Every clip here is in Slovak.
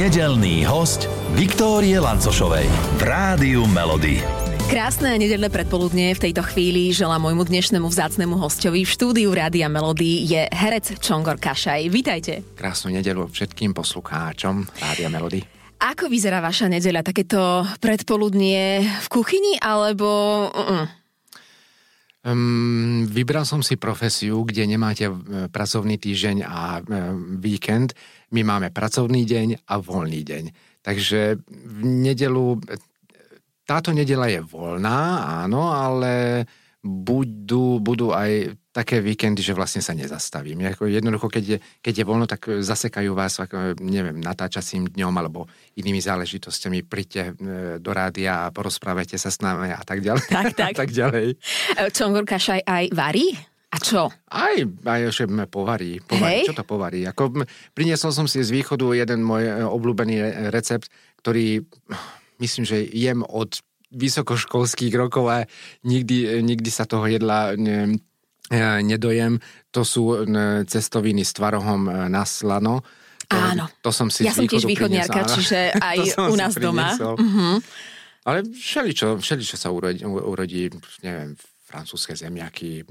Nedelný host Viktórie Lancošovej v Rádiu Melody. Krásne nedelné predpoludne v tejto chvíli želám môjmu dnešnému vzácnemu hostovi v štúdiu Rádia Melody je herec Čongor Kašaj. Vítajte. Krásnu nedelu všetkým poslucháčom Rádia Melody. Ako vyzerá vaša nedeľa? Takéto predpoludnie v kuchyni alebo... Uh-uh. Um, vybral som si profesiu, kde nemáte e, pracovný týždeň a e, víkend. My máme pracovný deň a voľný deň. Takže v nedelu táto nedela je voľná, áno, ale budú, budú aj také víkendy, že vlastne sa nezastavím. Jednoducho, keď je, keď je voľno, tak zasekajú vás, neviem, natáčacím dňom alebo inými záležitostiami. Príďte e, do rádia a porozprávajte sa s nami a tak ďalej. Tak, tak. a tak ďalej. E, Čongor Kašaj aj varí? A čo? Aj, aj že povarí. povarí. Hej. Čo to povarí? Ako, priniesol som si z východu jeden môj e, obľúbený recept, ktorý myslím, že jem od vysokoškolských rokov a nikdy, nikdy sa toho jedla ne, nedojem. To sú cestoviny s tvarohom na slano. Áno. To som si ja som tiež východniarka, čiže aj u nás doma. Uh-huh. Ale všeličo, všeličo sa urodí, urodí neviem, francúzske zemiaky,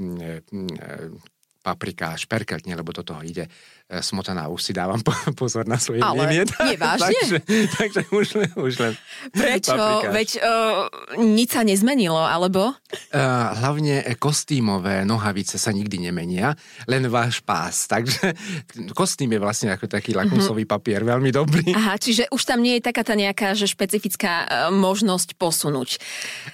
paprika, šperkeltne, lebo do toho ide e, smotaná. Už si dávam pozor na svoje Ale nie vážne? takže, takže už len, už len Prečo? paprikáš. Veď uh, nič sa nezmenilo, alebo? Uh, hlavne kostýmové nohavice sa nikdy nemenia, len váš pás. Takže kostým je vlastne ako taký lakmusový papier, veľmi dobrý. Aha, čiže už tam nie je taká tá nejaká, že špecifická možnosť posunúť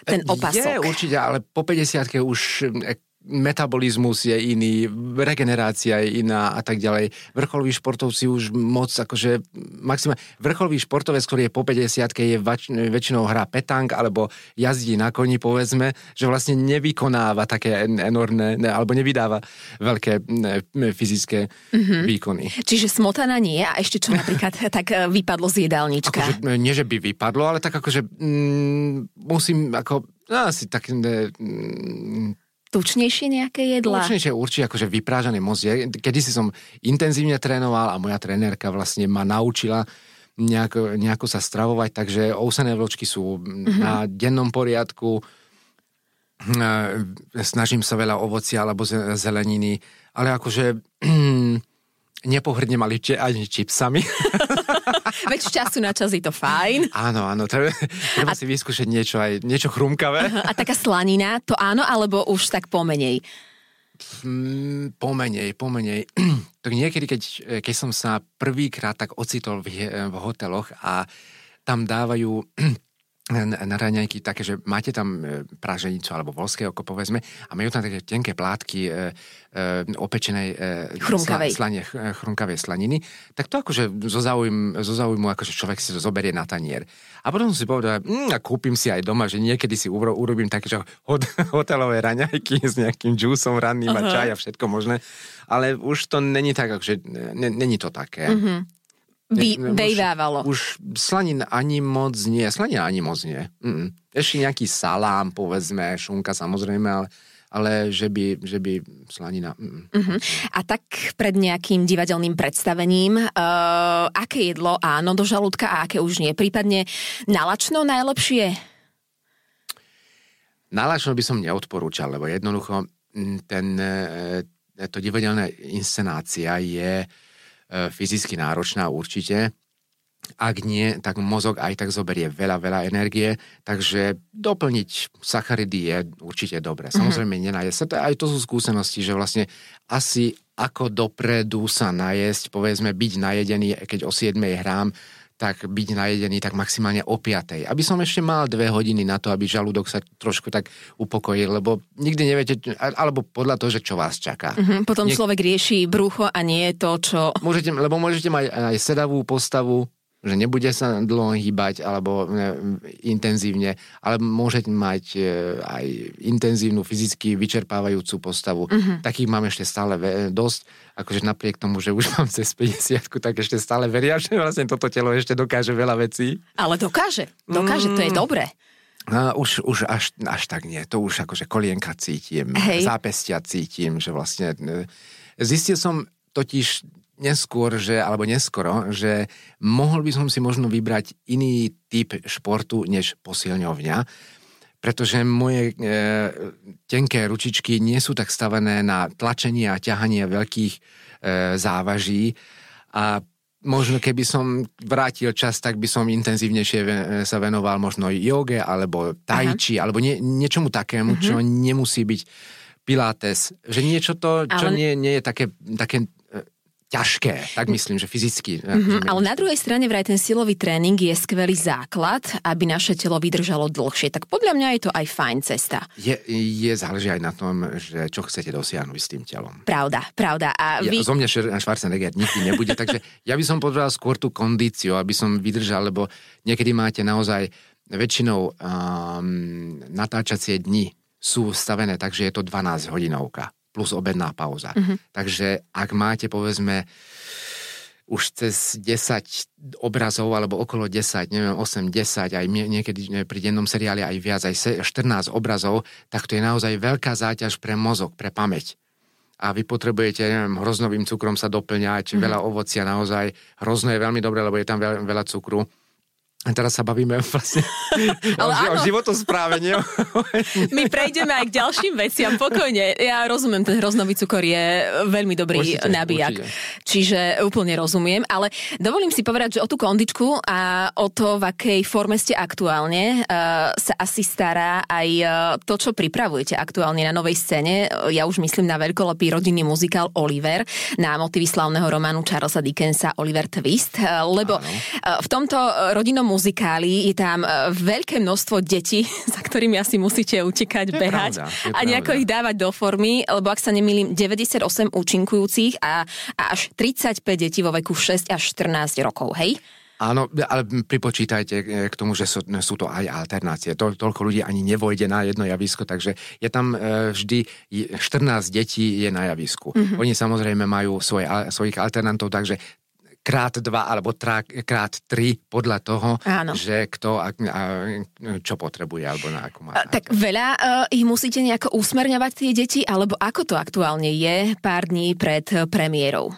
ten opasok. Je určite, ale po 50 už e, metabolizmus je iný, regenerácia je iná a tak ďalej. Vrcholoví športovci už moc akože maximálne, vrcholový športovec, ktorý je po 50 je vač, väčšinou hrá petang alebo jazdí na koni, povedzme, že vlastne nevykonáva také enormné, ne, alebo nevydáva veľké ne, fyzické mm-hmm. výkony. Čiže smotana nie a ešte čo napríklad tak e, vypadlo z jedálnička? Akože, nie, že by vypadlo, ale tak akože mm, musím ako no, asi tak mm, tučnejšie nejaké jedlá? Tučnejšie určite, akože vyprážaný moc je. Kedy si som intenzívne trénoval a moja trenérka vlastne ma naučila nejako, nejako sa stravovať, takže ousené vločky sú mm-hmm. na dennom poriadku. Snažím sa veľa ovocia alebo zeleniny, ale akože nepohrdnem ali ani čipsami. Veď z času na čas je to fajn. Áno, áno, treba, treba a... si vyskúšať niečo aj, niečo chrumkavé. A taká slanina, to áno, alebo už tak pomenej? Mm, pomenej, pomenej. tak niekedy, keď, keď som sa prvýkrát tak ocitol v, v hoteloch a tam dávajú na raňajky také, že máte tam e, praženicu alebo volské oko, povedzme, a majú tam také tenké plátky e, e, opečenej e. Sla, slanie, chrumkavej slaniny, tak to akože zo záujmu, zo záujmu akože človek si to zoberie na tanier. A potom si povedal, mm, a kúpim si aj doma, že niekedy si uro, urobím také, že hot, hotelové raňajky s nejakým džúsom ranným uh-huh. a čaj a všetko možné, ale už to není tak, akože není to také. Uh-huh. Bejvávalo. Už, už slanin ani moc nie. Slanin ani moc nie. Mm-mm. Ešte nejaký salám, povedzme, šunka samozrejme, ale, ale že by, že by slanina... Uh-huh. A tak pred nejakým divadelným predstavením, uh, aké jedlo áno do žalúdka a aké už nie? Prípadne nalačno najlepšie? Nalačno by som neodporúčal, lebo jednoducho ten, to divadelná inscenácia je fyzicky náročná určite. Ak nie, tak mozog aj tak zoberie veľa, veľa energie, takže doplniť sacharidy je určite dobré. Mhm. Samozrejme, mm-hmm. nenájsť sa. Aj to sú skúsenosti, že vlastne asi ako dopredu sa najesť, povedzme byť najedený, keď o 7 hrám, tak byť najedený tak maximálne o 5. Aby som ešte mal dve hodiny na to, aby žalúdok sa trošku tak upokojil, lebo nikdy neviete, alebo podľa toho, že čo vás čaká. Mm-hmm, potom Nie... človek rieši brucho a nie je to, čo... Môžete, lebo môžete mať aj sedavú postavu, že nebude sa dlho hýbať alebo ne, intenzívne, ale môžete mať e, aj intenzívnu, fyzicky vyčerpávajúcu postavu. Uh-huh. Takých mám ešte stále ve- dosť, akože napriek tomu, že už mám cez 50 tak ešte stále veria, že vlastne toto telo ešte dokáže veľa vecí. Ale dokáže, dokáže, mm. to je mm. dobré. No, už, už až, až tak nie. To už akože kolienka cítim, Hej. zápestia cítim, že vlastne... E, zistil som totiž neskôr, že, alebo neskoro, že mohol by som si možno vybrať iný typ športu než posilňovňa, pretože moje e, tenké ručičky nie sú tak stavené na tlačenie a ťahanie veľkých e, závaží a možno keby som vrátil čas, tak by som intenzívnejšie sa venoval možno joge alebo tai chi, alebo nie, niečomu takému, uh-huh. čo nemusí byť pilates. Že niečo to, čo Ale... nie, nie je také, také ťažké, tak myslím, že fyzicky. Mm-hmm, ale na druhej strane vraj ten silový tréning je skvelý základ, aby naše telo vydržalo dlhšie. Tak podľa mňa je to aj fajn cesta. Je, je záleží aj na tom, že čo chcete dosiahnuť s tým telom. Pravda, pravda. A vy... ja, zo mňa Schwarzenegger nikdy nebude, takže ja by som potreboval skôr tú kondíciu, aby som vydržal, lebo niekedy máte naozaj väčšinou um, natáčacie dni sú stavené tak, že je to 12 hodinovka plus obedná pauza. Mm-hmm. Takže ak máte povedzme už cez 10 obrazov alebo okolo 10, neviem, 8, 10, aj niekedy pri dennom seriáli aj viac, aj 14 obrazov, tak to je naozaj veľká záťaž pre mozog, pre pamäť. A vy potrebujete, neviem, hroznovým cukrom sa doplňať, mm-hmm. veľa ovocia, naozaj hrozno je veľmi dobré, lebo je tam veľa, veľa cukru a teraz sa bavíme vlastne Ale o, o životospráve, nie? My prejdeme aj k ďalším veciam, pokojne. Ja rozumiem, ten hroznový cukor je veľmi dobrý určite, nabíjak. Určite. Čiže úplne rozumiem, ale dovolím si povedať, že o tú kondičku a o to, v akej forme ste aktuálne, uh, sa asi stará aj uh, to, čo pripravujete aktuálne na novej scéne. Ja už myslím na veľkolepý rodinný muzikál Oliver na motivy slavného románu Charlesa Dickensa Oliver Twist, uh, lebo uh, v tomto rodinnom muzikáli je tam e, veľké množstvo detí, za ktorými asi musíte utekať, je behať pravda, a nejako pravda. ich dávať do formy, lebo ak sa nemýlim, 98 účinkujúcich a, a až 35 detí vo veku 6 až 14 rokov, hej? Áno, ale pripočítajte e, k tomu, že sú, sú to aj alternácie. To, toľko ľudí ani nevojde na jedno javisko, takže je tam e, vždy 14 detí je na javisku. Mm-hmm. Oni samozrejme majú svoje, svojich alternantov, takže krát dva alebo tra, krát tri podľa toho, Áno. že kto a, a, čo potrebuje alebo na akú má. Tak veľa uh, ich musíte nejako usmerňovať tie deti, alebo ako to aktuálne je pár dní pred premiérou?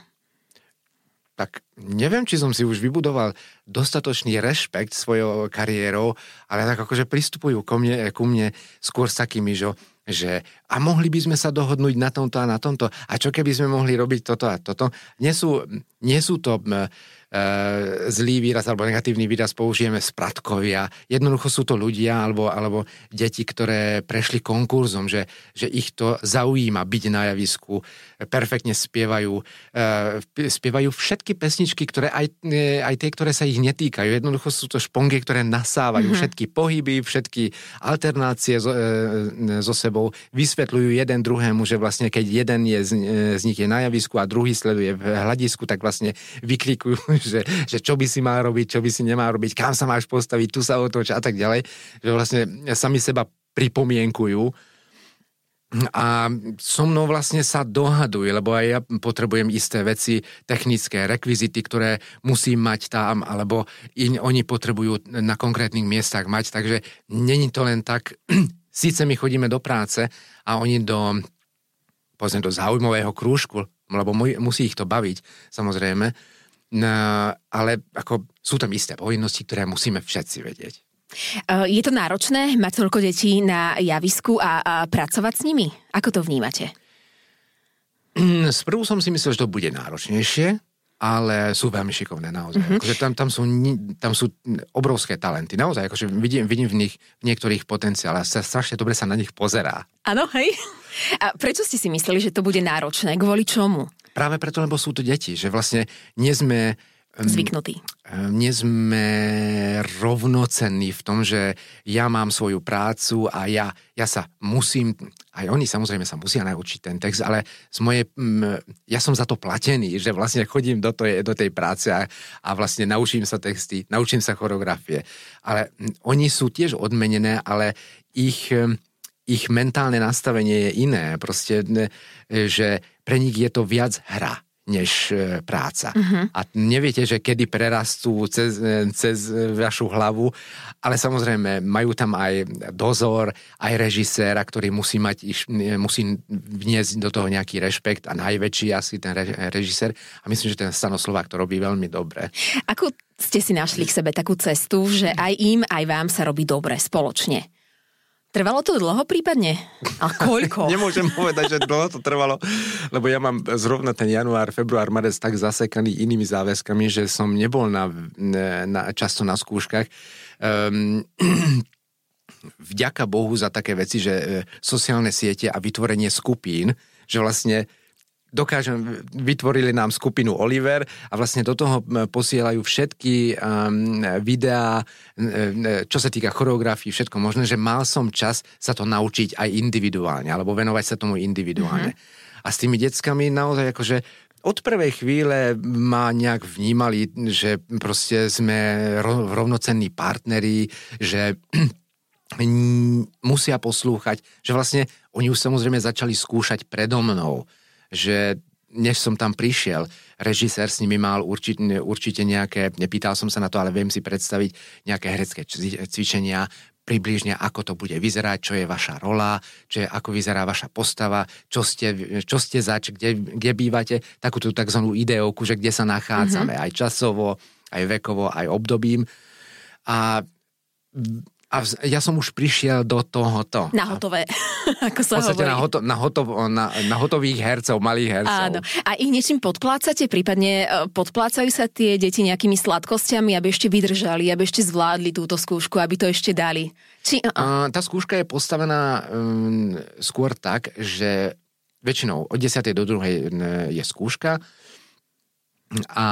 tak neviem, či som si už vybudoval dostatočný rešpekt svojou kariérou, ale tak akože pristupujú ku mne, ku mne skôr s takými, že že a mohli by sme sa dohodnúť na tomto a na tomto a čo keby sme mohli robiť toto a toto. Nie sú, nie sú to zlý výraz alebo negatívny výraz použijeme spratkovia. Jednoducho sú to ľudia alebo, alebo deti, ktoré prešli konkurzom, že, že ich to zaujíma byť na javisku, perfektne spievajú, e, spievajú všetky pesničky, ktoré aj, e, aj tie, ktoré sa ich netýkajú. Jednoducho sú to špongy, ktoré nasávajú mm-hmm. všetky pohyby, všetky alternácie so, so sebou, vysvetľujú jeden druhému, že vlastne keď jeden je z, z nich je na javisku a druhý sleduje v hľadisku, tak vlastne vyklikujú že, že čo by si mal robiť, čo by si nemal robiť, kam sa máš postaviť, tu sa otoč a tak ďalej, že vlastne sami seba pripomienkujú. A so mnou vlastne sa dohadujú, lebo aj ja potrebujem isté veci, technické rekvizity, ktoré musím mať tam, alebo in, oni potrebujú na konkrétnych miestach mať, takže není to len tak, síce my chodíme do práce a oni do, povedzme, do zaujímavého krúžku, lebo musí ich to baviť, samozrejme, No, ale ako sú tam isté povinnosti, ktoré musíme všetci vedieť. Eh, je to náročné mať toľko detí na javisku a, a pracovať s nimi? Ako to vnímate? Sprvu som si myslel, že to bude náročnejšie, ale sú veľmi šikovné naozaj. Mm-hmm. Akože tam, tam, sú, tam sú obrovské talenty. Naozaj, akože vidím, vidím v nich v niektorých potenciál a sa, strašne dobre sa na nich pozerá. Áno, hej. A prečo ste si mysleli, že to bude náročné? Kvôli čomu? Práve preto, lebo sú to deti, že vlastne nie sme zvyknutí. Nie sme rovnocenní v tom, že ja mám svoju prácu a ja, ja sa musím, aj oni samozrejme sa musia naučiť ten text, ale z moje, ja som za to platený, že vlastne chodím do tej, do tej práce a, a vlastne naučím sa texty, naučím sa choreografie. Ale oni sú tiež odmenené, ale ich ich mentálne nastavenie je iné. Proste, že pre nich je to viac hra než e, práca. Uh-huh. A neviete, že kedy prerastú cez, e, cez vašu hlavu, ale samozrejme majú tam aj dozor, aj režiséra, ktorý musí mať, musí vniesť do toho nejaký rešpekt a najväčší asi ten režisér. A myslím, že ten Stanoslovák to robí veľmi dobre. Ako ste si našli k sebe takú cestu, že aj im, aj vám sa robí dobre spoločne? Trvalo to dlho prípadne? A koľko? Nemôžem povedať, že dlho to trvalo, lebo ja mám zrovna ten január, február, marec tak zasekaný inými záväzkami, že som nebol na, na, často na skúškach. Um, vďaka Bohu za také veci, že e, sociálne siete a vytvorenie skupín, že vlastne dokážem, vytvorili nám skupinu Oliver a vlastne do toho posielajú všetky um, videá, čo sa týka choreografii, všetko možné, že mal som čas sa to naučiť aj individuálne, alebo venovať sa tomu individuálne. Mm-hmm. A s tými deckami naozaj akože od prvej chvíle ma nejak vnímali, že proste sme rovnocenní partneri, že musia poslúchať, že vlastne oni už samozrejme začali skúšať predo mnou že než som tam prišiel, režisér s nimi mal určite, určite nejaké, nepýtal som sa na to, ale viem si predstaviť nejaké herecké cvičenia, približne ako to bude vyzerať, čo je vaša rola, čo je, ako vyzerá vaša postava, čo ste, čo ste zač, kde, kde bývate, takú tú tzv. ideovku, že kde sa nachádzame, mm-hmm. aj časovo, aj vekovo, aj obdobím. A a ja som už prišiel do tohoto. Na hotové, ako sa hovorí. Na, hoto, na, hoto, na, na hotových hercov, malých hercov. Áno. A ich niečím podplácate? Prípadne e, podplácajú sa tie deti nejakými sladkosťami, aby ešte vydržali, aby ešte zvládli túto skúšku, aby to ešte dali? Či, uh, tá skúška je postavená um, skôr tak, že väčšinou od 10. do 2. je skúška, a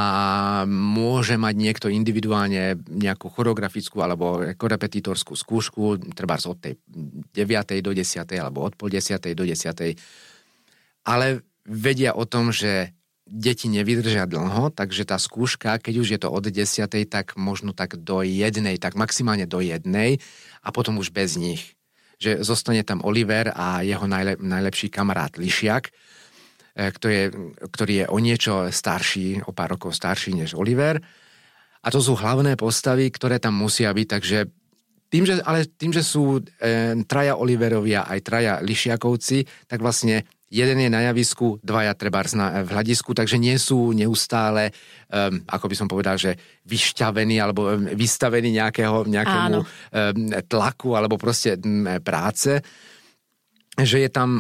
môže mať niekto individuálne nejakú choreografickú alebo korepetitorskú skúšku, treba od tej 9. do 10. alebo od pol 10. do 10. Ale vedia o tom, že deti nevydržia dlho, takže tá skúška, keď už je to od 10. tak možno tak do jednej, tak maximálne do jednej a potom už bez nich. Že zostane tam Oliver a jeho najlep- najlepší kamarát Lišiak, E, ktorý je, ktorý je o niečo starší, o pár rokov starší než Oliver. A to sú hlavné postavy, ktoré tam musia byť, takže tým, že, ale tým, že sú e, traja Oliverovia aj traja Lišiakovci, tak vlastne jeden je na javisku, dvaja treba v hľadisku, takže nie sú neustále, um, ako by som povedal, že vyšťavení alebo um, vystavení nejakého, nejakému um, tlaku alebo proste um, práce, že je tam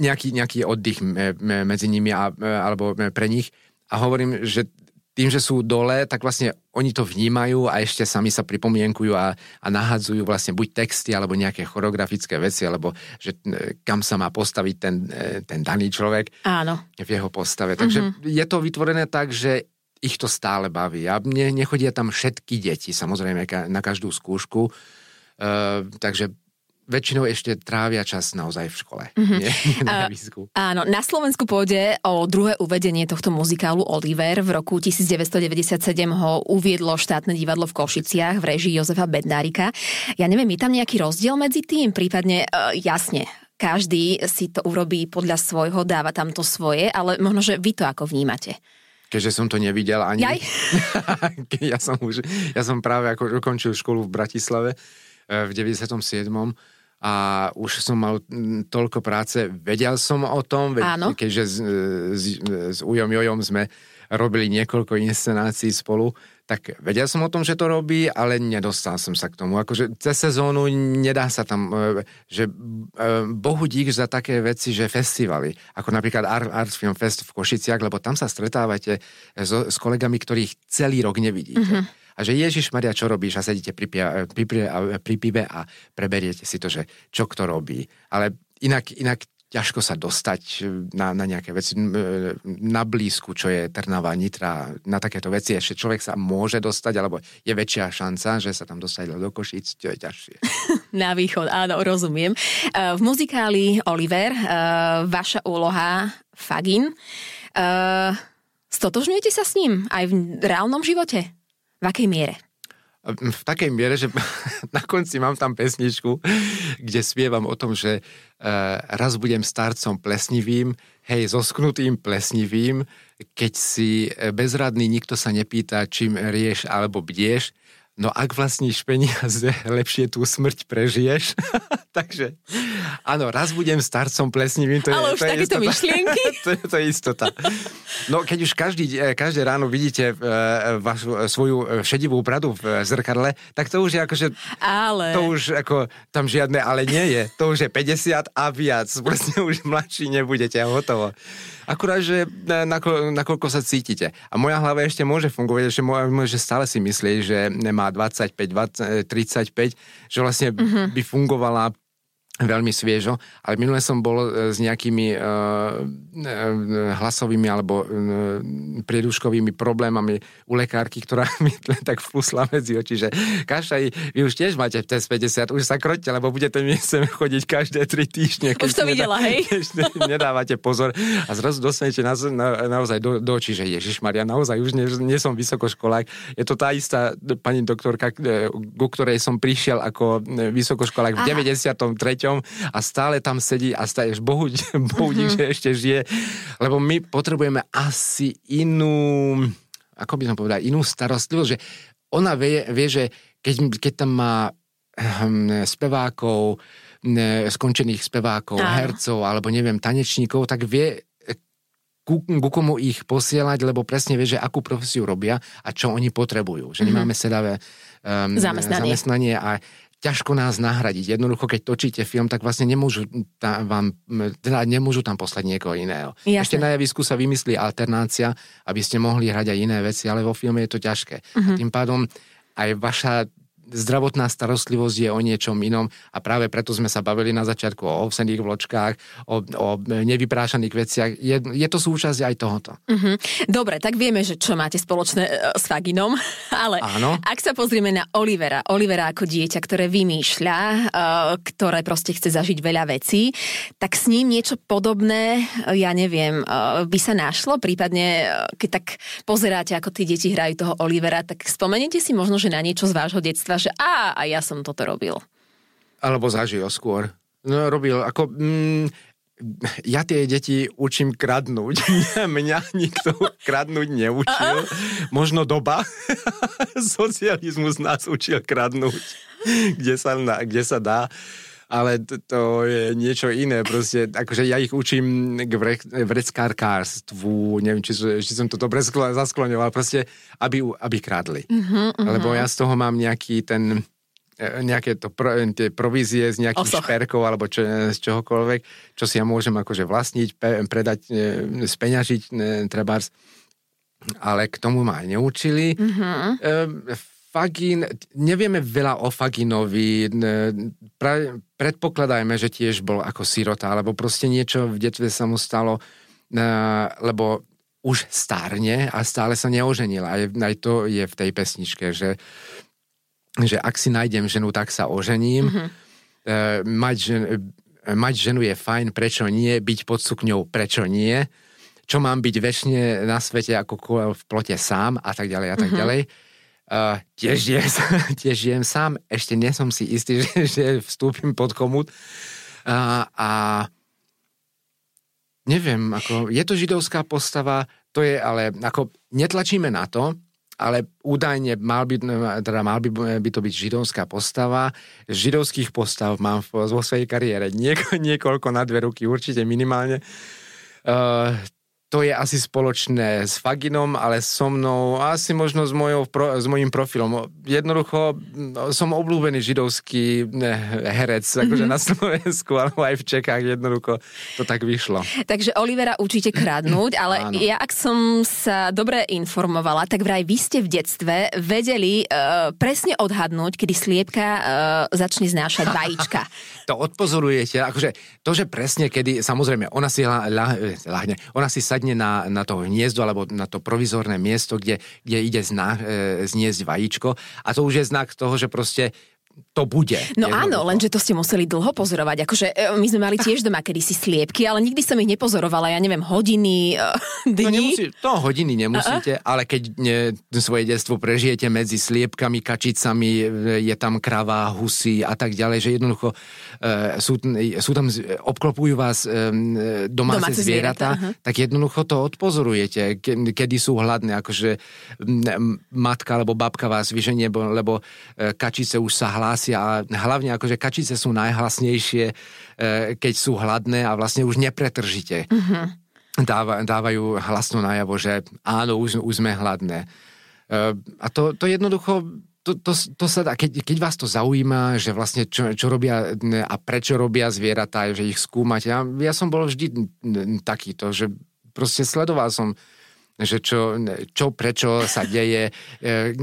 nejaký, nejaký oddych medzi nimi a, alebo pre nich. A hovorím, že tým, že sú dole, tak vlastne oni to vnímajú a ešte sami sa pripomienkujú a, a nahadzujú vlastne buď texty alebo nejaké choreografické veci, alebo že kam sa má postaviť ten, e, ten daný človek Áno. v jeho postave. Takže mm-hmm. je to vytvorené tak, že ich to stále baví. A mne nechodia tam všetky deti, samozrejme, na každú skúšku. Uh, takže väčšinou ešte trávia čas naozaj v škole. Mm-hmm. Nie? na uh, áno, na Slovensku pôjde o druhé uvedenie tohto muzikálu Oliver. V roku 1997 ho uviedlo štátne divadlo v Košiciach v režii Jozefa Bednárika. Ja neviem, je tam nejaký rozdiel medzi tým? Prípadne, uh, jasne, každý si to urobí podľa svojho, dáva tam to svoje, ale možno, že vy to ako vnímate. Keďže som to nevidel ani. Jaj? ja, som už, ja som práve ako ukončil školu v Bratislave eh, v 97 a už som mal mm, toľko práce, vedel som o tom, veď, keďže s, s, s Ujom Jojom sme robili niekoľko inscenácií spolu, tak vedel som o tom, že to robí, ale nedostal som sa k tomu. Akože cez sezónu nedá sa tam, e, že e, bohu dík za také veci, že festivaly, ako napríklad Art Film Fest v Košiciach, lebo tam sa stretávate so, s kolegami, ktorých celý rok nevidíte. Mm-hmm a že Ježiš Maria, čo robíš a sedíte pri, pri, pri, pri pive a preberiete si to, že čo kto robí. Ale inak, inak ťažko sa dostať na, na nejaké veci na blízku, čo je Trnava, Nitra, na takéto veci ešte človek sa môže dostať, alebo je väčšia šanca, že sa tam dostať do Košíc, to je ťažšie. Na východ, áno, rozumiem. Eh, v muzikáli Oliver, eh, vaša úloha Fagin, eh, stotožňujete sa s ním aj v reálnom živote? V akej miere? v takej miere, že na konci mám tam pesničku, kde spievam o tom, že raz budem starcom plesnivým, hej, zosknutým plesnivým, keď si bezradný, nikto sa nepýta, čím rieš alebo bdieš, No ak vlastníš peniaze, lepšie tú smrť prežiješ. Takže áno, raz budem starcom plesnivým. To je, Ale už to je takéto myšlienky. to, je, to je istota. No keď už každý, eh, každé ráno vidíte uh, vašu, uh, svoju šedivú bradu v zrkadle, tak to už je akože... Ale... To už ako tam žiadne ale nie je. To už je 50 a viac. Proste už mladší nebudete a hotovo. Akurát, že nako, nakoľko sa cítite. A moja hlava ešte môže fungovať, že, môže stále si myslieť, že má 25, 20, 35, že vlastne uh-huh. by fungovala veľmi sviežo, ale minule som bol e, s nejakými uh, hlasovými alebo uh, prieduškovými problémami u lekárky, ktorá mi tak vpusla medzi oči, že Kašaj, vy už tiež máte test 50, už sa kroďte, lebo budete mi sem chodiť každé tri týždne. Už to videla, hej? nedávate pozor a zrazu dostanete na, na, naozaj do, do očí, že Ježiš Maria, naozaj už nie, nie som vysokoškolák. Je to tá istá pani doktorka, ku ktorej som prišiel ako vysokoškolák v Aha. 93 deťom a stále tam sedí a stále Bohu, Bohu uh-huh. že ešte žije, lebo my potrebujeme asi inú, ako by som povedal, inú starostlivosť, že ona vie, vie že keď, keď tam má hm, spevákov, skončených spevákov, Áno. hercov alebo neviem, tanečníkov, tak vie ku, ku komu ich posielať, lebo presne vie, že akú profesiu robia a čo oni potrebujú. Že mm-hmm. nemáme sedavé um, zamestnanie. zamestnanie a ťažko nás nahradiť. Jednoducho, keď točíte film, tak vlastne nemôžu tam, vám, teda nemôžu tam poslať niekoho iného. Jasne. Ešte na javisku sa vymyslí alternácia, aby ste mohli hrať aj iné veci, ale vo filme je to ťažké. Uh-huh. A mhm. tým pádom aj vaša zdravotná starostlivosť je o niečom inom a práve preto sme sa bavili na začiatku o ovsených vločkách, o, o nevyprášaných veciach. Je, je to súčasť aj tohoto. Uh-huh. Dobre, tak vieme, že čo máte spoločné uh, s Faginom, ale Áno. ak sa pozrieme na Olivera, Olivera ako dieťa, ktoré vymýšľa, uh, ktoré proste chce zažiť veľa vecí, tak s ním niečo podobné, uh, ja neviem, by sa našlo, prípadne keď tak pozeráte, ako tí deti hrajú toho Olivera, tak spomeniete si možno, že na niečo z vášho detstva, že a, a ja som toto robil. Alebo zažil skôr. No robil, ako... Mm, ja tie deti učím kradnúť. Mňa nikto kradnúť neučil. Možno doba. Socializmus nás učil kradnúť, kde sa, kde sa dá ale to, to je niečo iné. Proste, akože ja ich učím k vreckárkárstvu, neviem, či, či som to dobre zaskloňoval, proste, aby, aby kradli. Uh-huh, uh-huh. Lebo ja z toho mám nejaký ten e, nejaké to pro, tie provízie z nejakých Osoch. šperkov alebo čo, z čohokoľvek, čo si ja môžem akože vlastniť, pe, predať, e, speňažiť, ne, trebárs. Ale k tomu ma neučili. Uh-huh. E, Fagin, nevieme veľa o Faginovi, pra, predpokladajme, že tiež bol ako sirota, alebo proste niečo v detve sa mu stalo, lebo už stárne a stále sa neoženil. Aj, aj to je v tej pesničke, že, že ak si nájdem ženu, tak sa ožením. Mm-hmm. Mať, žen, mať ženu je fajn, prečo nie? Byť pod sukňou, prečo nie? Čo mám byť väčšine na svete ako v plote sám a tak ďalej a tak mm-hmm. ďalej Uh, tiež, žijem, tiež žijem sám, ešte nie som si istý, že, že vstúpim pod komut. Uh, a neviem, ako, je to židovská postava, to je ale, ako, netlačíme na to, ale údajne mal by, teda mal by, by to byť židovská postava. Židovských postav mám vo svojej kariére nieko, niekoľko na dve ruky, určite minimálne. Uh, to je asi spoločné s Faginom, ale so mnou asi možno s, mojou, s mojím profilom. Jednoducho no, som obľúbený židovský herec, akože mm-hmm. na Slovensku, alebo aj v Čechách jednoducho to tak vyšlo. Takže Olivera určite kradnúť, ale Áno. ja ak som sa dobre informovala, tak vraj vy ste v detstve vedeli uh, presne odhadnúť, kedy sliepka uh, začne znášať vajíčka. to odpozorujete, akože to, že presne kedy, samozrejme, ona si lahne, ona si sadne sadne na, na to hniezdo alebo na to provizorné miesto, kde, kde ide zna, e, zniesť vajíčko. A to už je znak toho, že proste to bude. No jednoducho. áno, lenže to ste museli dlho pozorovať. Akože e, my sme mali tiež doma kedysi sliepky, ale nikdy som ich nepozorovala, ja neviem, hodiny, e, no, dní. No, nemusí, to hodiny nemusíte, uh-uh. ale keď ne, svoje detstvo prežijete medzi sliepkami, kačicami, e, je tam krava, husy a tak ďalej, že jednoducho uh, sú, sú tam, obklopujú vás um, domáce, domáce zvieratá, zvieratá uh-huh. tak jednoducho to odpozorujete, ke, kedy sú hladné, akože matka alebo babka vás vyženie, lebo, lebo kačice už sa hlásia hlásia a hlavne akože kačice sú najhlasnejšie, e, keď sú hladné a vlastne už nepretržite. Mm-hmm. Dáva, dávajú hlasno najavo, že áno, už, už sme hladné. E, a to, to jednoducho to, to, to sa dá, keď, keď vás to zaujíma, že vlastne čo, čo robia a prečo robia zvieratá, že ich skúmate. Ja, ja som bol vždy takýto, že proste sledoval som že čo, čo prečo sa deje, e,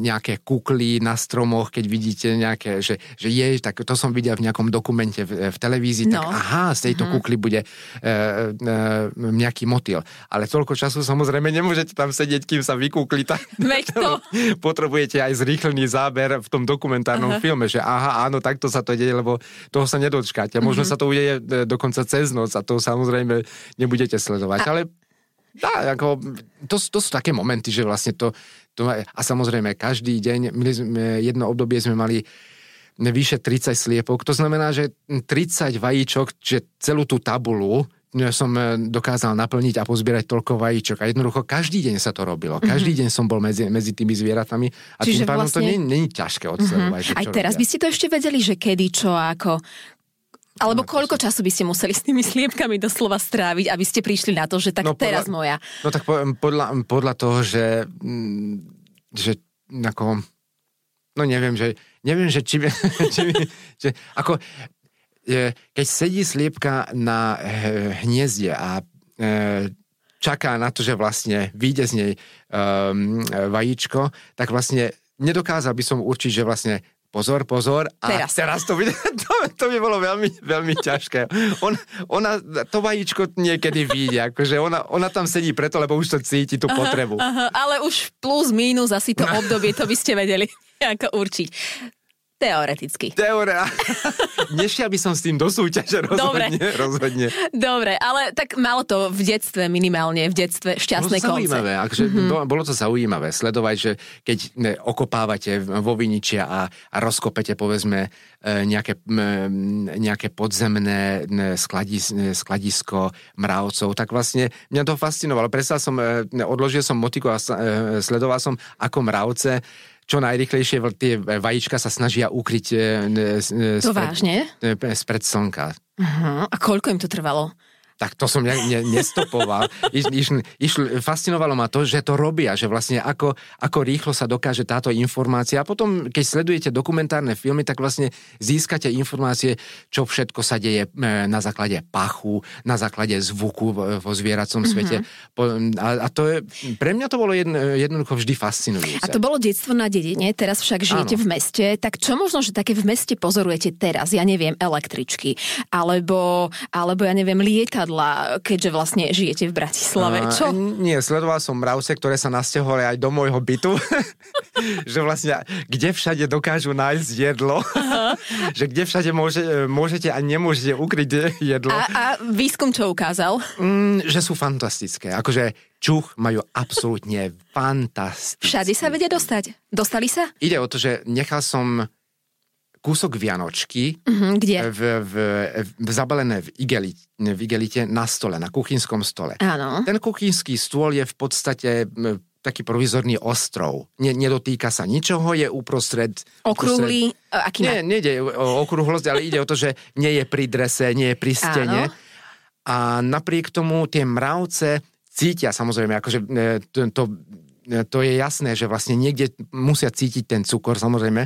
nejaké kukly na stromoch, keď vidíte nejaké, že, že je, tak to som videl v nejakom dokumente v, v televízii, no. tak aha, z tejto uh-huh. kukly bude e, e, nejaký motýl. Ale toľko času samozrejme nemôžete tam sedieť, kým sa vykúkli. Tak, Veď to. Potrebujete aj zrýchlený záber v tom dokumentárnom uh-huh. filme, že aha, áno, takto sa to deje, lebo toho sa nedočkáte. Možno uh-huh. sa to udeje e, dokonca cez noc a to samozrejme nebudete sledovať. A... Ale Dá, ako, to, to sú také momenty, že vlastne to, to a samozrejme každý deň, my sme, jedno obdobie sme mali vyše 30 sliepok, to znamená, že 30 vajíčok, že celú tú tabulu som e, dokázal naplniť a pozbierať toľko vajíčok. A jednoducho každý deň sa to robilo. Každý mm-hmm. deň som bol medzi, medzi tými zvieratami a Čiže tým pádom vlastne... to je ťažké odsledovať. Mm-hmm. Aj teraz robia. by ste to ešte vedeli, že kedy, čo, ako. Alebo koľko času by ste museli s tými sliepkami doslova stráviť, aby ste prišli na to, že tak no, teraz moja? No tak podľa, podľa toho, že, mm, že ako, no neviem, že, neviem, že či, či, či ako, keď sedí sliepka na hniezde a e, čaká na to, že vlastne vyjde z nej um, vajíčko, tak vlastne nedokázal by som určiť, že vlastne pozor, pozor. A teraz. teraz to, by, to, to by bolo veľmi, veľmi ťažké. On, ona, to vajíčko niekedy vyjde, akože ona, ona tam sedí preto, lebo už to cíti, tú aha, potrebu. Aha, ale už plus, mínus asi to obdobie, to by ste vedeli ako určiť. Teoreticky. Teore... Nešiel by som s tým do súťaže, rozhodne. Dobre. rozhodne. Dobre, ale tak malo to v detstve minimálne, v detstve šťastné konce. Zaujímavé, akože mm-hmm. bolo to zaujímavé sledovať, že keď ne, okopávate vo viničia a, a rozkopete povedzme e, nejaké, nejaké podzemné skladis, skladisko mravcov, tak vlastne mňa to fascinovalo. Prestal som, e, odložil som motiku a e, sledoval som, ako mravce čo najrychlejšie tie vajíčka sa snažia ukryť e, to spred, vážne? spred slnka. Uh-huh. A koľko im to trvalo? Tak to som ne, ne, nestopoval. Iš, iš, iš, fascinovalo ma to, že to robia, že vlastne ako, ako rýchlo sa dokáže táto informácia. A potom, keď sledujete dokumentárne filmy, tak vlastne získate informácie, čo všetko sa deje e, na základe pachu, na základe zvuku vo zvieracom mm-hmm. svete. A, a to je, pre mňa to bolo jedno, jednoducho vždy fascinujúce. A to bolo detstvo na dedine, teraz však žijete Áno. v meste. Tak čo možno, že také v meste pozorujete teraz? Ja neviem, električky, alebo, alebo ja neviem, lieta lietadla, keďže vlastne žijete v Bratislave? Čo? Uh, nie, sledoval som mravce, ktoré sa nasťahovali aj do môjho bytu. že vlastne, kde všade dokážu nájsť jedlo. že kde všade môže, môžete a nemôžete ukryť jedlo. A, a výskum čo ukázal? Mm, že sú fantastické. Akože čuch majú absolútne fantastické. Všade sa vedia dostať. Dostali sa? Ide o to, že nechal som kúsok Vianočky mm-hmm, kde? V, v, v, zabalené v, igelite, v igelite na stole, na kuchynskom stole. Áno. Ten kuchynský stôl je v podstate taký provizorný ostrov. Ne, nedotýka sa ničoho, je uprostred... Okrúhly, uprostred, aký Nie, nejde o okrúhlosť, ale ide o to, že nie je pri drese, nie je pri stene. Áno. A napriek tomu tie mravce cítia, samozrejme, akože to, to, to je jasné, že vlastne niekde musia cítiť ten cukor, samozrejme,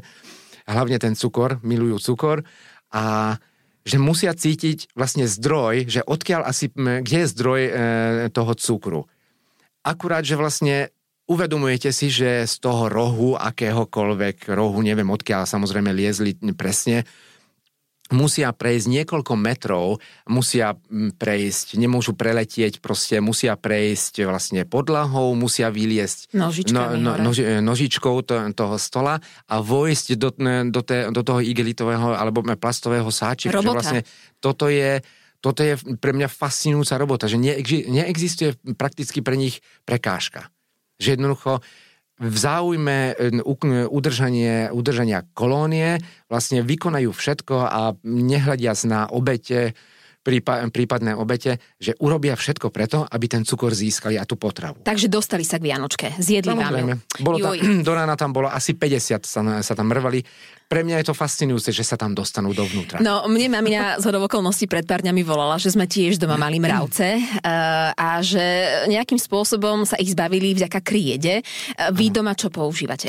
hlavne ten cukor, milujú cukor a že musia cítiť vlastne zdroj, že odkiaľ asi, kde je zdroj e, toho cukru. Akurát, že vlastne uvedomujete si, že z toho rohu, akéhokoľvek rohu, neviem odkiaľ samozrejme liezli presne, musia prejsť niekoľko metrov, musia prejsť, nemôžu preletieť, proste musia prejsť vlastne podlahou, musia vyliesť no, no, noži, nožičkou to, toho stola a vojsť do, do, te, do toho igelitového alebo plastového sáčika. Vlastne toto je, toto je pre mňa fascinujúca robota, že neexistuje prakticky pre nich prekážka. Že jednoducho v záujme e, udržanie, udržania kolónie vlastne vykonajú všetko a nehľadiac na obete, prípadné obete, že urobia všetko preto, aby ten cukor získali a tú potravu. Takže dostali sa k Vianočke, zjedli Samozrejme. Bolo tam, do rána tam bolo asi 50 sa, sa tam mrvali. Pre mňa je to fascinujúce, že sa tam dostanú dovnútra. No, mne mamina z okolností pred pár dňami volala, že sme tiež doma mali mravce uh, a že nejakým spôsobom sa ich zbavili vďaka kriede. Uh, vy doma čo používate?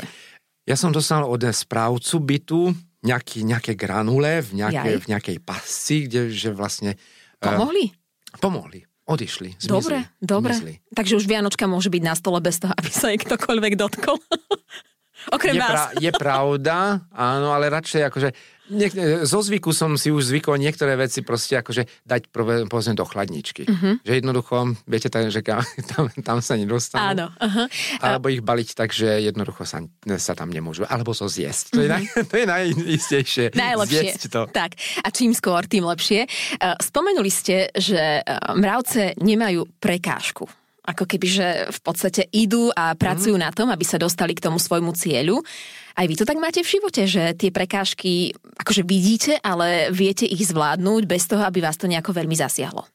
Ja som dostal od správcu bytu nejaký, nejaké granule v, nejaké, v nejakej pasci, kde že vlastne... Eh, pomohli? Uh, pomohli. Odišli. Zmizli, dobre, dobre. Zmizli. Takže už Vianočka môže byť na stole bez toho, aby sa jej ktokoľvek dotkol. Okrem je, vás. pra, je pravda, áno, ale radšej akože niek- zo zvyku som si už zvykol niektoré veci proste akože dať povedzme do chladničky. Uh-huh. Že jednoducho, viete, tak, že tam, tam sa nedostanú. Áno. Uh-huh. Alebo ich baliť tak, že jednoducho sa, sa tam nemôžu. Alebo to zjesť. To je, uh-huh. naj, to je najistejšie. Najlepšie. Zjesť to. Tak. A čím skôr, tým lepšie. E, spomenuli ste, že e, mravce nemajú prekážku ako keby, že v podstate idú a pracujú mm. na tom, aby sa dostali k tomu svojmu cieľu. Aj vy to tak máte v živote, že tie prekážky akože vidíte, ale viete ich zvládnuť bez toho, aby vás to nejako veľmi zasiahlo?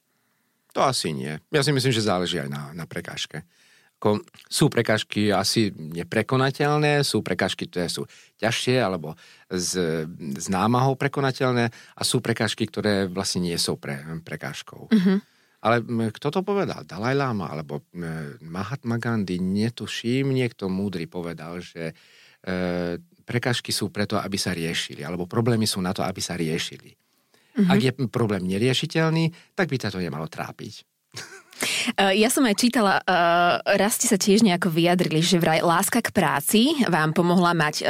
To asi nie. Ja si myslím, že záleží aj na, na prekážke. Ako, sú prekážky asi neprekonateľné, sú prekážky, ktoré sú ťažšie alebo z, z námahou prekonateľné a sú prekážky, ktoré vlastne nie sú pre, prekážkou. Mm-hmm. Ale kto to povedal? Dalaj Lama alebo Mahatma Gandhi? Netuším, niekto múdry povedal, že prekažky sú preto, aby sa riešili, alebo problémy sú na to, aby sa riešili. Mm-hmm. Ak je problém neriešiteľný, tak by sa to nemalo trápiť. Eh, ja som aj čítala, uh, raz ste sa tiež nejako vyjadrili, že vraj láska k práci vám pomohla mať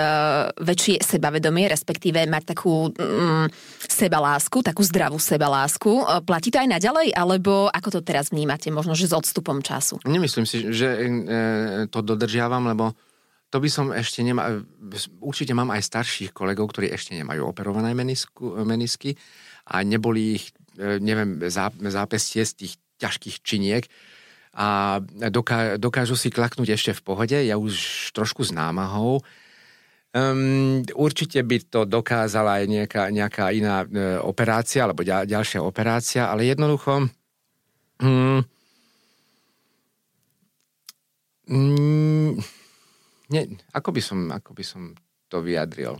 väčšie sebavedomie, respektíve mať takú um, sebalásku, takú zdravú sebalásku. Platí to aj naďalej, alebo ako to teraz vnímate, možno, že s odstupom času? Nemyslím si, že to dodržiavam, lebo to by som ešte nemá... Určite mám aj starších kolegov, ktorí ešte nemajú operované menisku, menisky a neboli ich, neviem, zápestie z tých ťažkých činiek a doká, dokážu si klaknúť ešte v pohode, ja už trošku s námahou. Um, určite by to dokázala aj nejaká, nejaká iná e, operácia alebo ďal, ďalšia operácia, ale jednoducho um, ne, ako, by som, ako by som to vyjadril?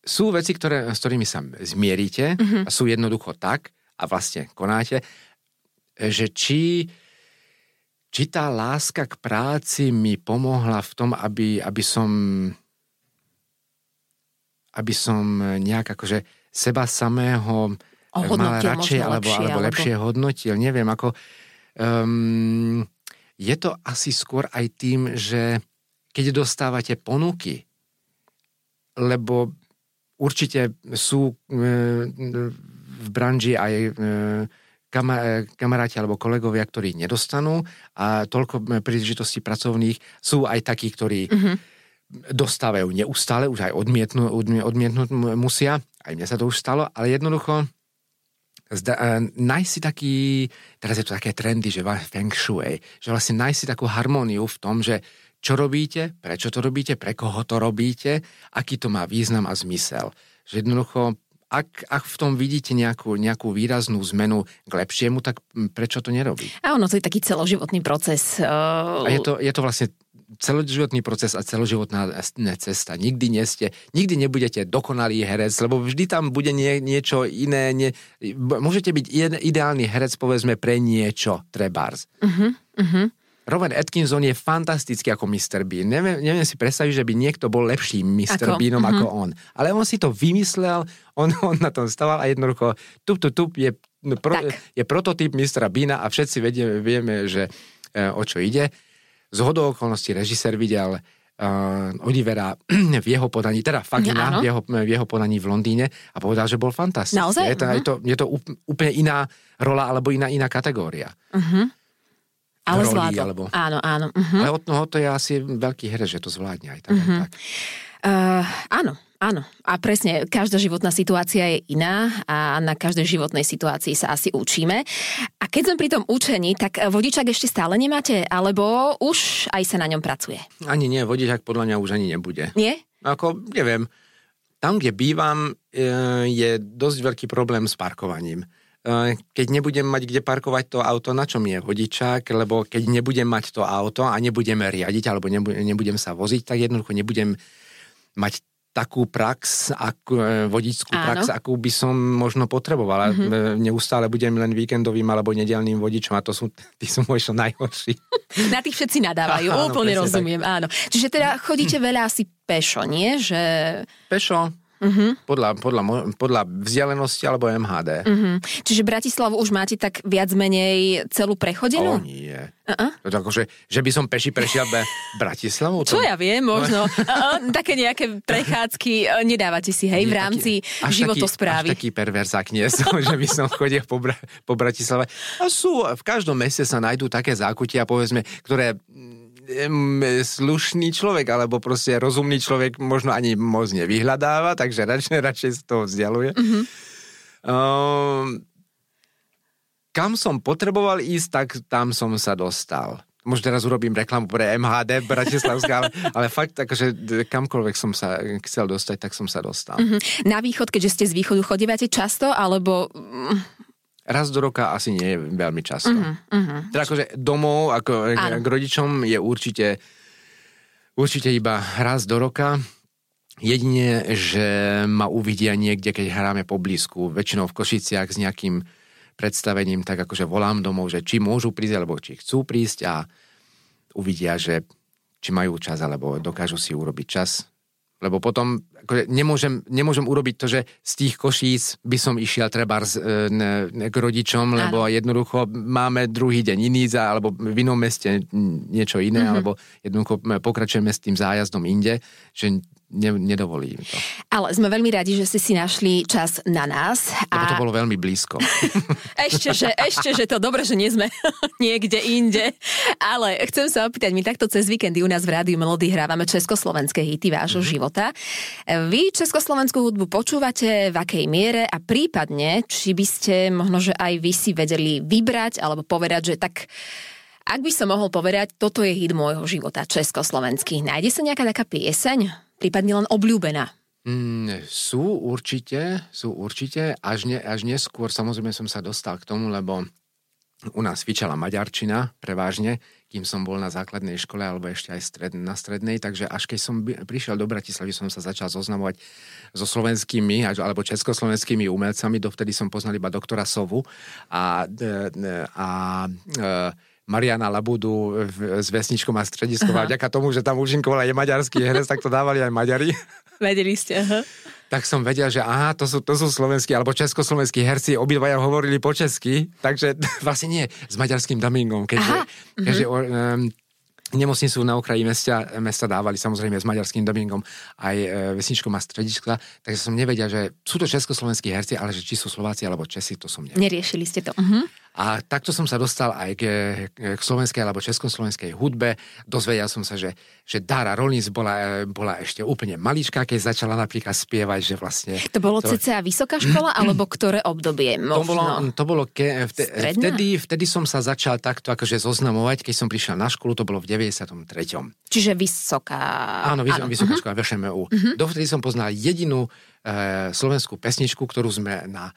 Sú veci, ktoré, s ktorými sa zmieríte mm-hmm. a sú jednoducho tak, a vlastne konáte, že či, či tá láska k práci mi pomohla v tom, aby, aby som aby som nejak akože seba samého mal radšej alebo, lepšie, alebo lepšie alebo... hodnotil. Neviem, ako... Um, je to asi skôr aj tým, že keď dostávate ponuky, lebo určite sú e, v branži aj e, kamaráti alebo kolegovia, ktorí nedostanú a toľko príležitostí pracovných sú aj takí, ktorí mm-hmm. dostávajú neustále, už aj odmietnú, odmietnúť musia, aj mne sa to už stalo, ale jednoducho zda, uh, nájsť si taký, teraz je to také trendy, že feng shui, že vlastne nájsť si takú harmóniu v tom, že čo robíte, prečo to robíte, pre koho to robíte, aký to má význam a zmysel. Že jednoducho ak, ak v tom vidíte nejakú, nejakú výraznú zmenu k lepšiemu, tak prečo to nerobí? A ono to je taký celoživotný proces. A je to, je to vlastne celoživotný proces a celoživotná cesta. Nikdy nie ste, nikdy nebudete dokonalý herec, lebo vždy tam bude nie, niečo iné. Nie, môžete byť ideálny herec, povedzme, pre niečo, trebárs. Uh-huh, uh-huh. Robert Atkinson je fantastický ako Mr. Bean. Neviem, neviem si predstaviť, že by niekto bol lepší Mr. Ako? Beanom mm-hmm. ako on. Ale on si to vymyslel, on, on na tom stával a jednoducho tup, tup, tup je, no, pro, je prototyp Mr. Beana a všetci vieme, vieme že e, o čo ide. Z hodou okolností režisér videl uh, Olivera v jeho podaní, teda Fagina v jeho, v jeho podaní v Londýne a povedal, že bol fantastický. Naozaj? Je to, uh-huh. je to, je to úplne iná rola alebo iná, iná kategória. Uh-huh. Ale zvládol. Alebo... Áno, áno. Uh-huh. Ale od toho to je asi veľký herec, že to zvládne aj tak. Uh-huh. Aj tak. Uh, áno, Áno, a presne, každá životná situácia je iná a na každej životnej situácii sa asi učíme. A keď sme pri tom učení, tak vodičak ešte stále nemáte, alebo už aj sa na ňom pracuje? Ani nie, vodičak podľa mňa už ani nebude. Nie? Ako, neviem, tam, kde bývam, e, je dosť veľký problém s parkovaním e, keď nebudem mať kde parkovať to auto, na čom je vodičák, lebo keď nebudem mať to auto a nebudeme riadiť alebo nebudem sa voziť, tak jednoducho nebudem mať takú prax, ako, e, vodickú Áno. prax, akú by som možno potrebovala. Mm-hmm. Neustále budem len víkendovým alebo nedelným vodičom a to sú, tí sú možno najhorší. Na tých všetci nadávajú, áno, úplne rozumiem, tak. áno. Čiže teda chodíte veľa asi pešo, nie? Že... Pešo, Uh-huh. Podľa, podľa, podľa vzdialenosti alebo MHD. Uh-huh. Čiže Bratislavu už máte tak viac menej celú prechodenú? O nie. Uh-uh. To ako, že, by som peši prešiel be Bratislavu? To... Čo ja viem, možno. Uh-uh, také nejaké prechádzky nedávate si, hej, nie, v rámci taký, životosprávy. Taký, až taký perverzák nie som, že by som chodil po, Bra- po Bratislave. A sú, v každom meste sa nájdú také zákutia, povedzme, ktoré slušný človek, alebo proste rozumný človek možno ani moc nevyhľadáva, takže radšej, radšej z toho vzdialuje. Mm-hmm. Um, kam som potreboval ísť, tak tam som sa dostal. Možno teraz urobím reklamu pre MHD Bratislavská, ale, ale fakt, akože kamkoľvek som sa chcel dostať, tak som sa dostal. Mm-hmm. Na východ, keďže ste z východu, chodívate často, alebo raz do roka asi nie je veľmi často. Uh-huh, uh-huh. Teda akože domov ako k rodičom je určite, určite iba raz do roka. Jedine, že ma uvidia niekde, keď hráme po blízku, väčšinou v Košiciach s nejakým predstavením, tak akože volám domov, že či môžu prísť, alebo či chcú prísť a uvidia, že či majú čas, alebo dokážu si urobiť čas lebo potom akože nemôžem, nemôžem urobiť to, že z tých košíc by som išiel treba z, e, k rodičom, lebo Áno. jednoducho máme druhý deň iný, za, alebo v inom meste niečo iné, mm-hmm. alebo jednoducho pokračujeme s tým zájazdom inde, že ne, nedovolí to. Ale sme veľmi radi, že ste si našli čas na nás. A... Lebo to bolo veľmi blízko. ešte, že, ešte, že to dobre, že nie sme niekde inde. Ale chcem sa opýtať, my takto cez víkendy u nás v Rádiu Melody hrávame československé hity vášho mm-hmm. života. Vy československú hudbu počúvate v akej miere a prípadne, či by ste možno, že aj vy si vedeli vybrať alebo povedať, že tak ak by som mohol povedať, toto je hit môjho života, československý. Nájde sa nejaká taká pieseň? prípadne len obľúbená? Mm, sú určite, sú určite. Až, ne, až neskôr samozrejme som sa dostal k tomu, lebo u nás fičala maďarčina prevažne, kým som bol na základnej škole alebo ešte aj stred, na strednej, takže až keď som prišiel do Bratislavy, som sa začal zoznamovať so slovenskými alebo československými umelcami, dovtedy som poznal iba doktora Sovu a, a, a, a Mariana Labudu s vesničkom a strediskom a vďaka tomu, že tam účinkoval aj maďarský herec, tak to dávali aj Maďari. Vedeli ste, aha. Tak som vedel, že aha, to sú, to sú slovenskí alebo československí herci, obidvaja hovorili po česky, takže vlastne nie, s maďarským dubbingom, keďže, keďže um, nemocnicu na okraji mesta, mesta dávali samozrejme s maďarským dubbingom aj e, vesničkom a strediska, takže som nevedel, že sú to československí herci, ale že či sú Slováci alebo Česi, to som nevedel. Neriešili ste to. Uh-huh. A takto som sa dostal aj k, k slovenskej alebo československej hudbe. Dozvedel som sa, že, že Dara Rollins bola, bola ešte úplne maličká, keď začala napríklad spievať, že vlastne... To bolo to... cca vysoká škola, alebo ktoré obdobie? Možno? To bolo, to bolo ke, vte, vtedy, vtedy som sa začal takto akože zoznamovať, keď som prišiel na školu, to bolo v 93. Čiže vysoká... Áno, vys- áno. vysoká uh-huh. škola, VŠMU. Uh-huh. Dovtedy som poznal jedinú e, slovenskú pesničku, ktorú sme na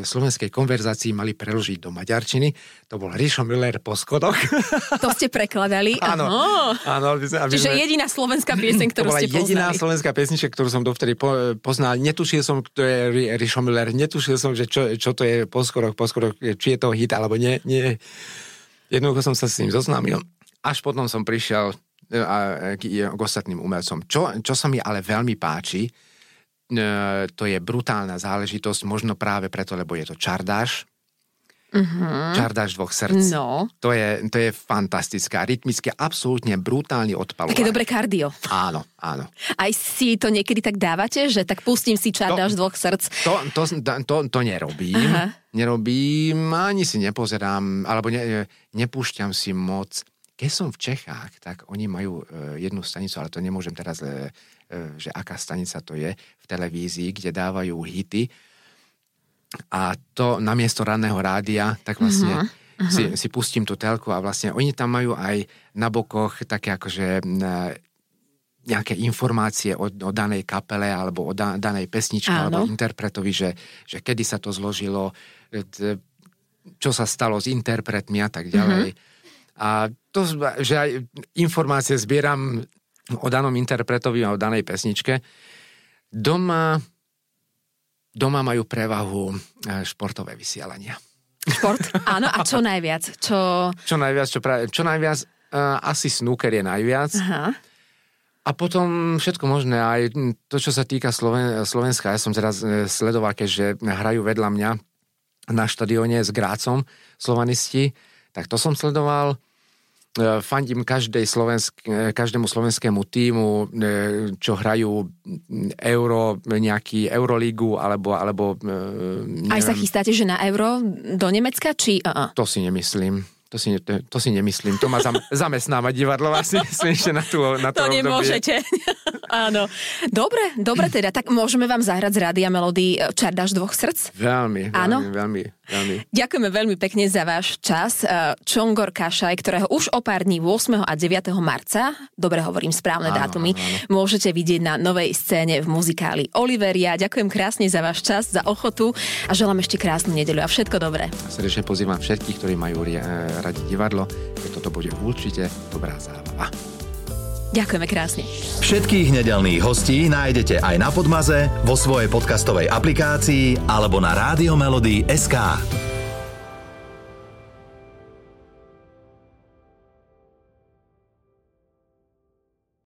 slovenskej konverzácii mali preložiť do maďarčiny. To bol Rišo Müller po schodoch. To ste prekladali? Áno. áno aby, aby Čiže sme... jediná slovenská pieseň, ktorú to ste poznali. jediná slovenská piesnička, ktorú som dovtedy po, poznal. Netušil som, kto je Rišo Müller, netušil som, že čo, čo to je po schodoch, po schodoch, či je to hit alebo nie. nie. Jednoducho som sa s tým zoznámil. Až potom som prišiel e, k, k ostatným umelcom. Čo, čo sa mi ale veľmi páči, E, to je brutálna záležitosť, možno práve preto, lebo je to čardáš. Uh-huh. Čardáš dvoch srdc. No. To je, to je fantastická, rytmické, absolútne brutálny odpalovanie. Také dobré kardio. Áno, áno. Aj si to niekedy tak dávate, že tak pustím si čardáš dvoch srdc? To, to, to, to, to nerobím. Aha. Nerobím, ani si nepozerám, alebo ne, nepúšťam si moc. Keď som v Čechách, tak oni majú uh, jednu stanicu, ale to nemôžem teraz, uh, že aká stanica to je, v televízii, kde dávajú hity a to namiesto ranného rádia, tak vlastne uh-huh. si, si pustím tú telku a vlastne oni tam majú aj na bokoch také akože nejaké informácie o, o danej kapele alebo o da, danej pesničke Áno. alebo interpretovi, že, že kedy sa to zložilo, e, čo sa stalo s interpretmi a tak ďalej. Uh-huh. A to, že aj informácie zbieram o danom interpretovi a o danej pesničke. Doma doma majú prevahu e, športové vysielania. Šport? Áno, a čo najviac? Čo, čo najviac, čo, práve, čo najviac, uh, asi snooker je najviac. Aha. A potom všetko možné, aj to, čo sa týka Sloven- Slovenska. Ja som teraz e, sledoval, keďže hrajú vedľa mňa na štadióne s Grácom slovanisti, tak to som sledoval. E, fandím každej slovensk, e, každému slovenskému týmu, e, čo hrajú euro, nejaký Eurolígu, alebo... alebo neviem. Aj sa chystáte, že na euro do Nemecka, či... Uh-uh. To si nemyslím. To si, to, to si nemyslím. To má zam, zamestnávať divadlo vlastne smiešne na, tú, na to To obdobie. nemôžete. Áno. Dobre, dobre teda. Tak môžeme vám zahrať z Rádia Melody Čardáš dvoch srdc? Veľmi, Áno? veľmi, veľmi. Ďakujeme veľmi pekne za váš čas. Čongor Kašaj, ktorého už o pár dní 8. a 9. marca, dobre hovorím správne áno, dátumy, áno, áno. môžete vidieť na novej scéne v muzikáli Oliveria. Ďakujem krásne za váš čas, za ochotu a želám ešte krásnu nedeľu a všetko dobré. Srdečne pozývam všetkých, ktorí majú radi divadlo, že toto bude určite dobrá zábava. Ďakujeme krásne. Všetkých nedelných hostí nájdete aj na Podmaze, vo svojej podcastovej aplikácii alebo na SK.